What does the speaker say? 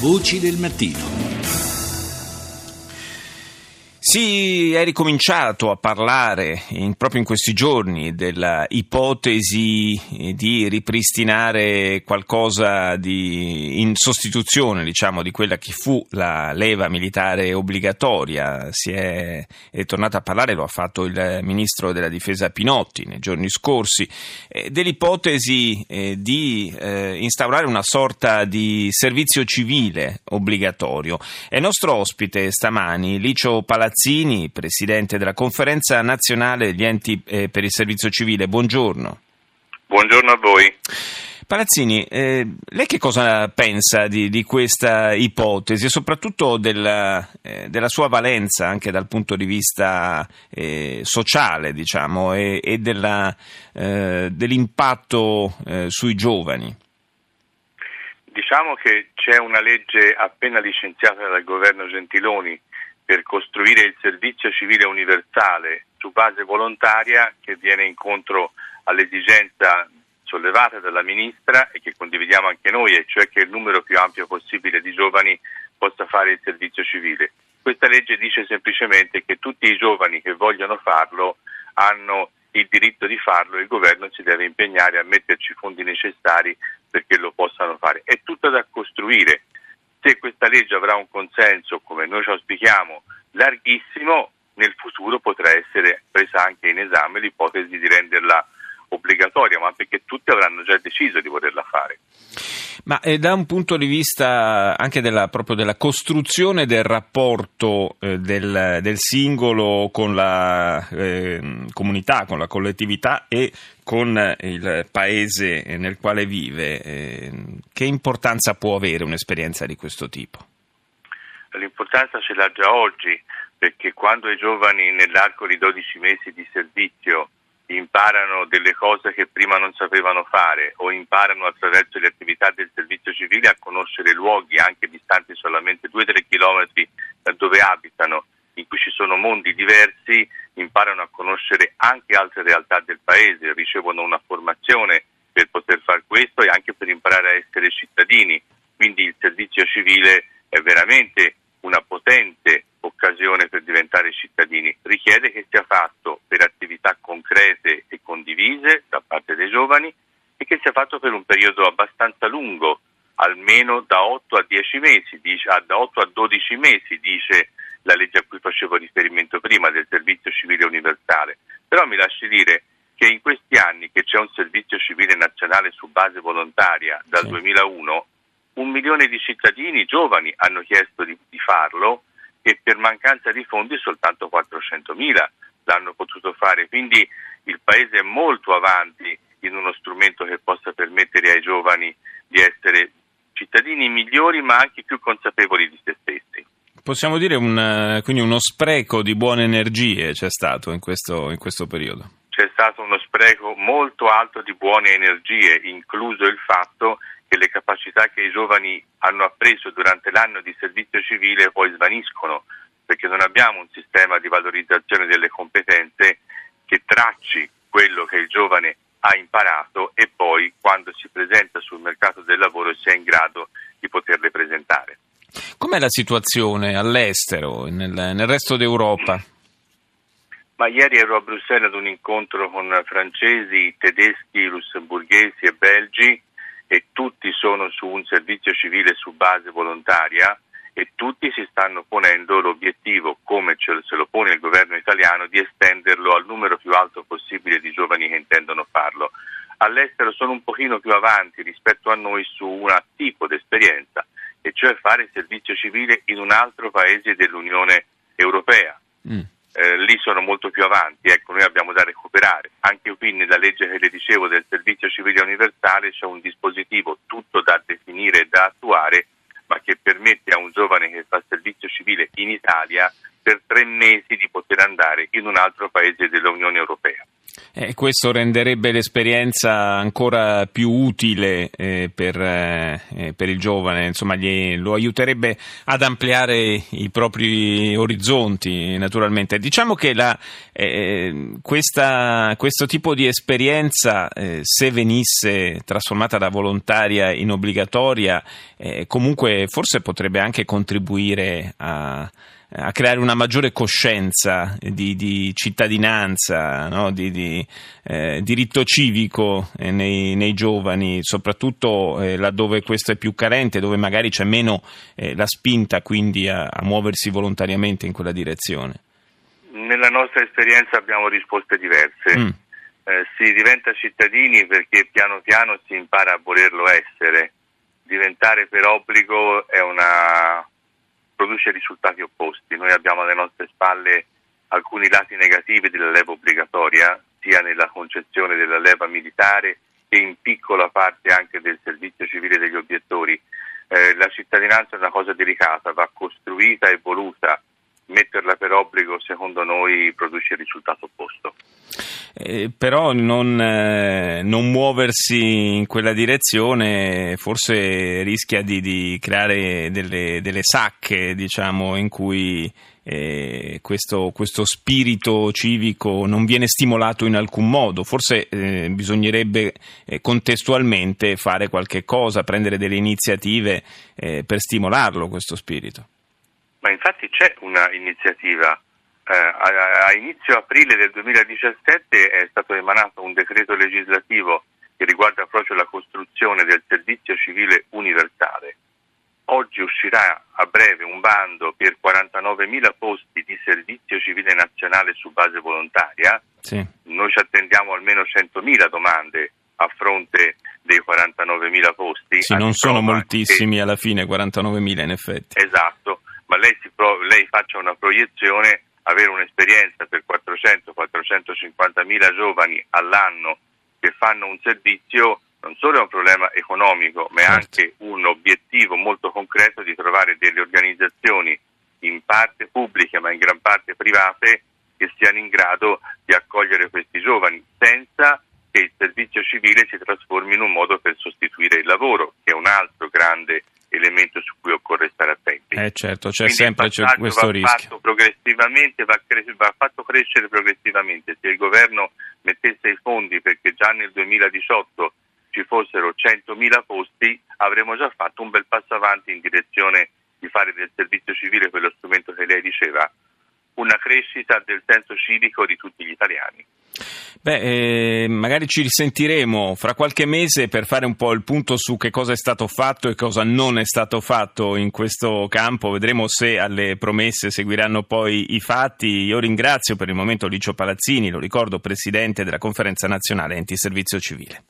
Voci del mattino. Si è ricominciato a parlare in, proprio in questi giorni dell'ipotesi di ripristinare qualcosa di, in sostituzione diciamo, di quella che fu la leva militare obbligatoria. Si è, è tornato a parlare, lo ha fatto il ministro della difesa Pinotti nei giorni scorsi, eh, dell'ipotesi eh, di eh, instaurare una sorta di servizio civile obbligatorio. È nostro ospite stamani Licio Palazzini Mazzini, presidente della conferenza nazionale degli enti eh, per il servizio civile. Buongiorno. Buongiorno a voi. Palazzini, eh, lei che cosa pensa di, di questa ipotesi e soprattutto della, eh, della, sua valenza anche dal punto di vista eh, sociale diciamo, e, e della, eh, dell'impatto eh, sui giovani? Diciamo che c'è una legge appena licenziata dal governo Gentiloni per costruire il servizio civile universale su base volontaria che viene incontro all'esigenza sollevata dalla Ministra e che condividiamo anche noi, e cioè che il numero più ampio possibile di giovani possa fare il servizio civile. Questa legge dice semplicemente che tutti i giovani che vogliono farlo hanno il diritto di farlo e il governo si deve impegnare a metterci i fondi necessari perché lo possano fare. È tutto da costruire se questa legge avrà un consenso, come noi ci auspichiamo, larghissimo, nel futuro potrà essere presa anche in esame l'ipotesi di renderla obbligatoria, ma perché tutti avranno già deciso di volerla fare. Ma eh, da un punto di vista anche della, proprio della costruzione del rapporto eh, del, del, singolo con la eh, comunità, con la collettività e con il paese nel quale vive, eh, che importanza può avere un'esperienza di questo tipo? L'importanza ce l'ha già oggi, perché quando i giovani nell'arco di 12 mesi di servizio imparano delle cose che prima non sapevano fare o imparano attraverso le attività del servizio civile a conoscere luoghi anche distanti solamente 2-3 km da dove abitano, in cui ci sono mondi diversi, imparano a conoscere anche altre realtà del paese, ricevono una formazione per poter fare questo e anche per imparare a essere cittadini. Quindi il servizio civile è veramente una potente occasione per diventare cittadini, richiede che sia fatto per attività concrete e condivise da parte dei giovani e che sia fatto per un periodo abbastanza lungo, almeno da 8 a 10 mesi, dice, ah, da 8 a 12 mesi, dice la legge a cui facevo riferimento prima del servizio civile universale. Però mi lasci dire che in questi anni che c'è un servizio civile nazionale su base volontaria dal sì. 2001, un milione di cittadini giovani hanno chiesto di, di farlo e per mancanza di fondi soltanto 400.000 l'hanno potuto fare. Quindi il Paese è molto avanti in uno strumento che possa permettere ai giovani di essere cittadini migliori ma anche più consapevoli di se stessi. Possiamo dire un, quindi uno spreco di buone energie c'è stato in questo, in questo periodo? C'è stato uno spreco molto alto di buone energie, incluso il fatto che le che giovani hanno appreso durante l'anno di servizio civile poi svaniscono, perché non abbiamo un sistema di valorizzazione delle competenze che tracci quello che il giovane ha imparato e poi quando si presenta sul mercato del lavoro sia in grado di poterle presentare. Com'è la situazione all'estero, nel, nel resto d'Europa? Ma ieri ero a Bruxelles ad un incontro con francesi, tedeschi, lussemburghesi e belgi e tutti sono su un servizio civile su base volontaria e tutti si stanno ponendo l'obiettivo, come ce lo pone il governo italiano, di estenderlo al numero più alto possibile di giovani che intendono farlo. All'estero sono un pochino più avanti rispetto a noi su un tipo di esperienza, e cioè fare servizio civile in un altro paese dell'Unione Europea. Lì sono molto più avanti, ecco, noi abbiamo da recuperare. Anche qui nella legge che le dicevo del servizio civile universale c'è un dispositivo tutto da definire e da attuare, ma che permette a un giovane che fa servizio civile in Italia per tre mesi di poter andare in un altro paese dell'Unione Europea. Eh, questo renderebbe l'esperienza ancora più utile eh, per, eh, per, il giovane, insomma gli, lo aiuterebbe ad ampliare i propri orizzonti naturalmente. Diciamo che la, eh, questa, questo tipo di esperienza, eh, se venisse trasformata da volontaria in obbligatoria, eh, comunque forse potrebbe anche contribuire a a creare una maggiore coscienza di, di cittadinanza, no? di, di eh, diritto civico eh, nei, nei, giovani, soprattutto eh, laddove questo è più carente, dove magari c'è meno eh, la spinta quindi a, a, muoversi volontariamente in quella direzione. Nella nostra esperienza abbiamo risposte diverse. Mm. Eh, si diventa cittadini perché piano piano si impara a volerlo essere. Diventare per obbligo è una produce risultati opposti. Noi abbiamo alle nostre spalle alcuni lati negativi della leva obbligatoria, sia nella concezione della leva militare che in piccola parte anche del servizio civile degli obiettori. Eh, la cittadinanza è una cosa delicata, va costruita e voluta. Metterla per obbligo, secondo noi, produce il risultato opposto. Eh, però non, eh, non, muoversi in quella direzione forse rischia di, di creare delle, delle, sacche diciamo, in cui eh, questo, questo, spirito civico non viene stimolato in alcun modo. Forse eh, bisognerebbe eh, contestualmente fare qualche cosa, prendere delle iniziative eh, per stimolarlo questo spirito. Ma infatti c'è un'iniziativa eh, a, a, inizio aprile del 2017 è stato emanato un decreto legislativo che riguarda proprio la costruzione del servizio civile universale. Oggi uscirà a breve un bando per 49.000 posti di servizio civile nazionale su base volontaria. Sì. Noi ci attendiamo almeno 100.000 domande a fronte dei 49.000 posti. Sì, non sono moltissimi che... alla fine, 49.000 in effetti. Esatto, ma lei, pro... lei faccia una proiezione avere un'esperienza per 400-450 mila giovani all'anno che fanno un servizio non solo è un problema economico, ma è certo. anche un obiettivo molto concreto di trovare delle organizzazioni in parte pubbliche ma in gran parte private che siano in grado di accogliere questi giovani senza che il servizio civile si trasformi in un modo per sostituire il lavoro, che è un altro grande elemento su cui occorre stare attenti. Eh certo, c'è Quindi sempre questo rischio. Progressivamente, va, cre- va fatto crescere progressivamente. Se il governo mettesse i fondi perché già nel 2018 ci fossero 100.000 posti, avremmo già fatto un bel passo avanti in direzione di fare del servizio civile quello strumento che lei diceva, una crescita del senso civico di tutti gli italiani. Beh, eh, magari ci risentiremo fra qualche mese per fare un po' il punto su che cosa è stato fatto e cosa non è stato fatto in questo campo. Vedremo se alle promesse seguiranno poi i fatti. Io ringrazio per il momento Licio Palazzini, lo ricordo, presidente della Conferenza Nazionale Enti Servizio Civile.